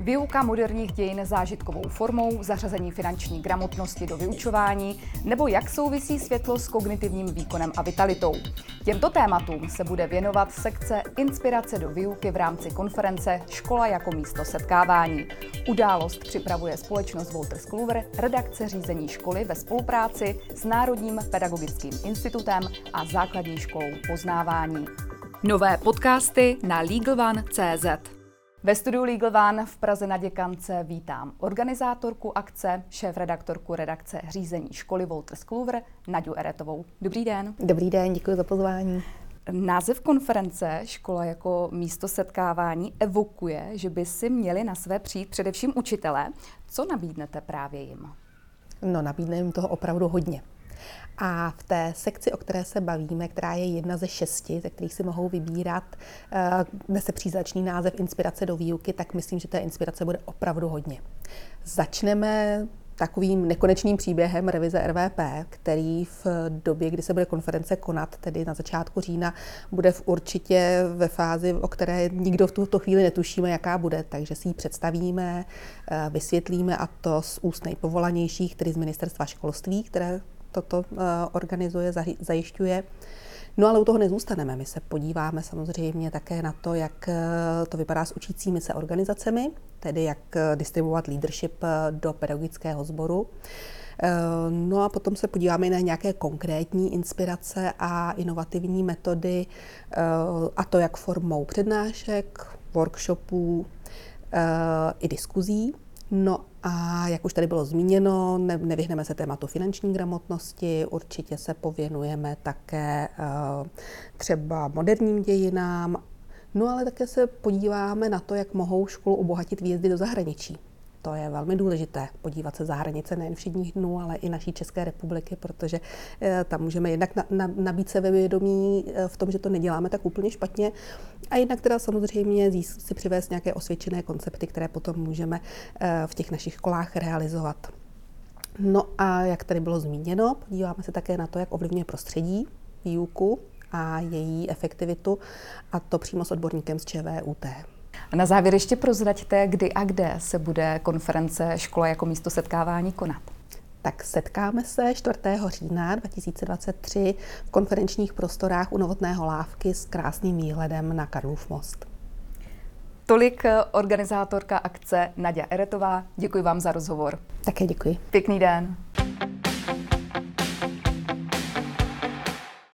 Výuka moderních dějin zážitkovou formou, zařazení finanční gramotnosti do vyučování nebo jak souvisí světlo s kognitivním výkonem a vitalitou. Těmto tématům se bude věnovat sekce Inspirace do výuky v rámci konference Škola jako místo setkávání. Událost připravuje společnost Walter Kluwer, redakce řízení školy ve spolupráci s Národním pedagogickým institutem a základní školou poznávání. Nové podcasty na LegalOne.cz ve studiu Legal One v Praze na Děkance vítám organizátorku akce, šéf-redaktorku redakce řízení školy Walter Kluwer, Naďu Eretovou. Dobrý den. Dobrý den, děkuji za pozvání. Název konference Škola jako místo setkávání evokuje, že by si měli na své přijít především učitelé. Co nabídnete právě jim? No, nabídneme jim toho opravdu hodně. A v té sekci, o které se bavíme, která je jedna ze šesti, ze kterých si mohou vybírat, kde se příznačný název Inspirace do výuky, tak myslím, že té inspirace bude opravdu hodně. Začneme takovým nekonečným příběhem revize RVP, který v době, kdy se bude konference konat, tedy na začátku října, bude v určitě ve fázi, o které nikdo v tuto chvíli netušíme, jaká bude, takže si ji představíme, eh, vysvětlíme a to z úst nejpovolanějších, tedy z ministerstva školství, které toto eh, organizuje, zajišťuje. No ale u toho nezůstaneme. My se podíváme samozřejmě také na to, jak eh, to vypadá s učícími se organizacemi, tedy jak eh, distribuovat leadership do pedagogického sboru. No a potom se podíváme na nějaké konkrétní inspirace a inovativní metody, a to jak formou přednášek, workshopů i diskuzí. No a jak už tady bylo zmíněno, ne, nevyhneme se tématu finanční gramotnosti, určitě se pověnujeme také uh, třeba moderním dějinám, no ale také se podíváme na to, jak mohou školu obohatit výjezdy do zahraničí. To je velmi důležité, podívat se za hranice nejen všedních dnů, ale i naší České republiky, protože eh, tam můžeme jednak na, na, nabít se ve vědomí eh, v tom, že to neděláme tak úplně špatně, a jednak teda samozřejmě si přivést nějaké osvědčené koncepty, které potom můžeme eh, v těch našich školách realizovat. No a jak tady bylo zmíněno, podíváme se také na to, jak ovlivňuje prostředí výuku a její efektivitu, a to přímo s odborníkem z ČVUT. A na závěr ještě prozraďte, kdy a kde se bude konference Škola jako místo setkávání konat. Tak setkáme se 4. října 2023 v konferenčních prostorách u Novotného lávky s krásným výhledem na Karlův most. Tolik eh, organizátorka akce Nadia Eretová. Děkuji vám za rozhovor. Také děkuji. Pěkný den.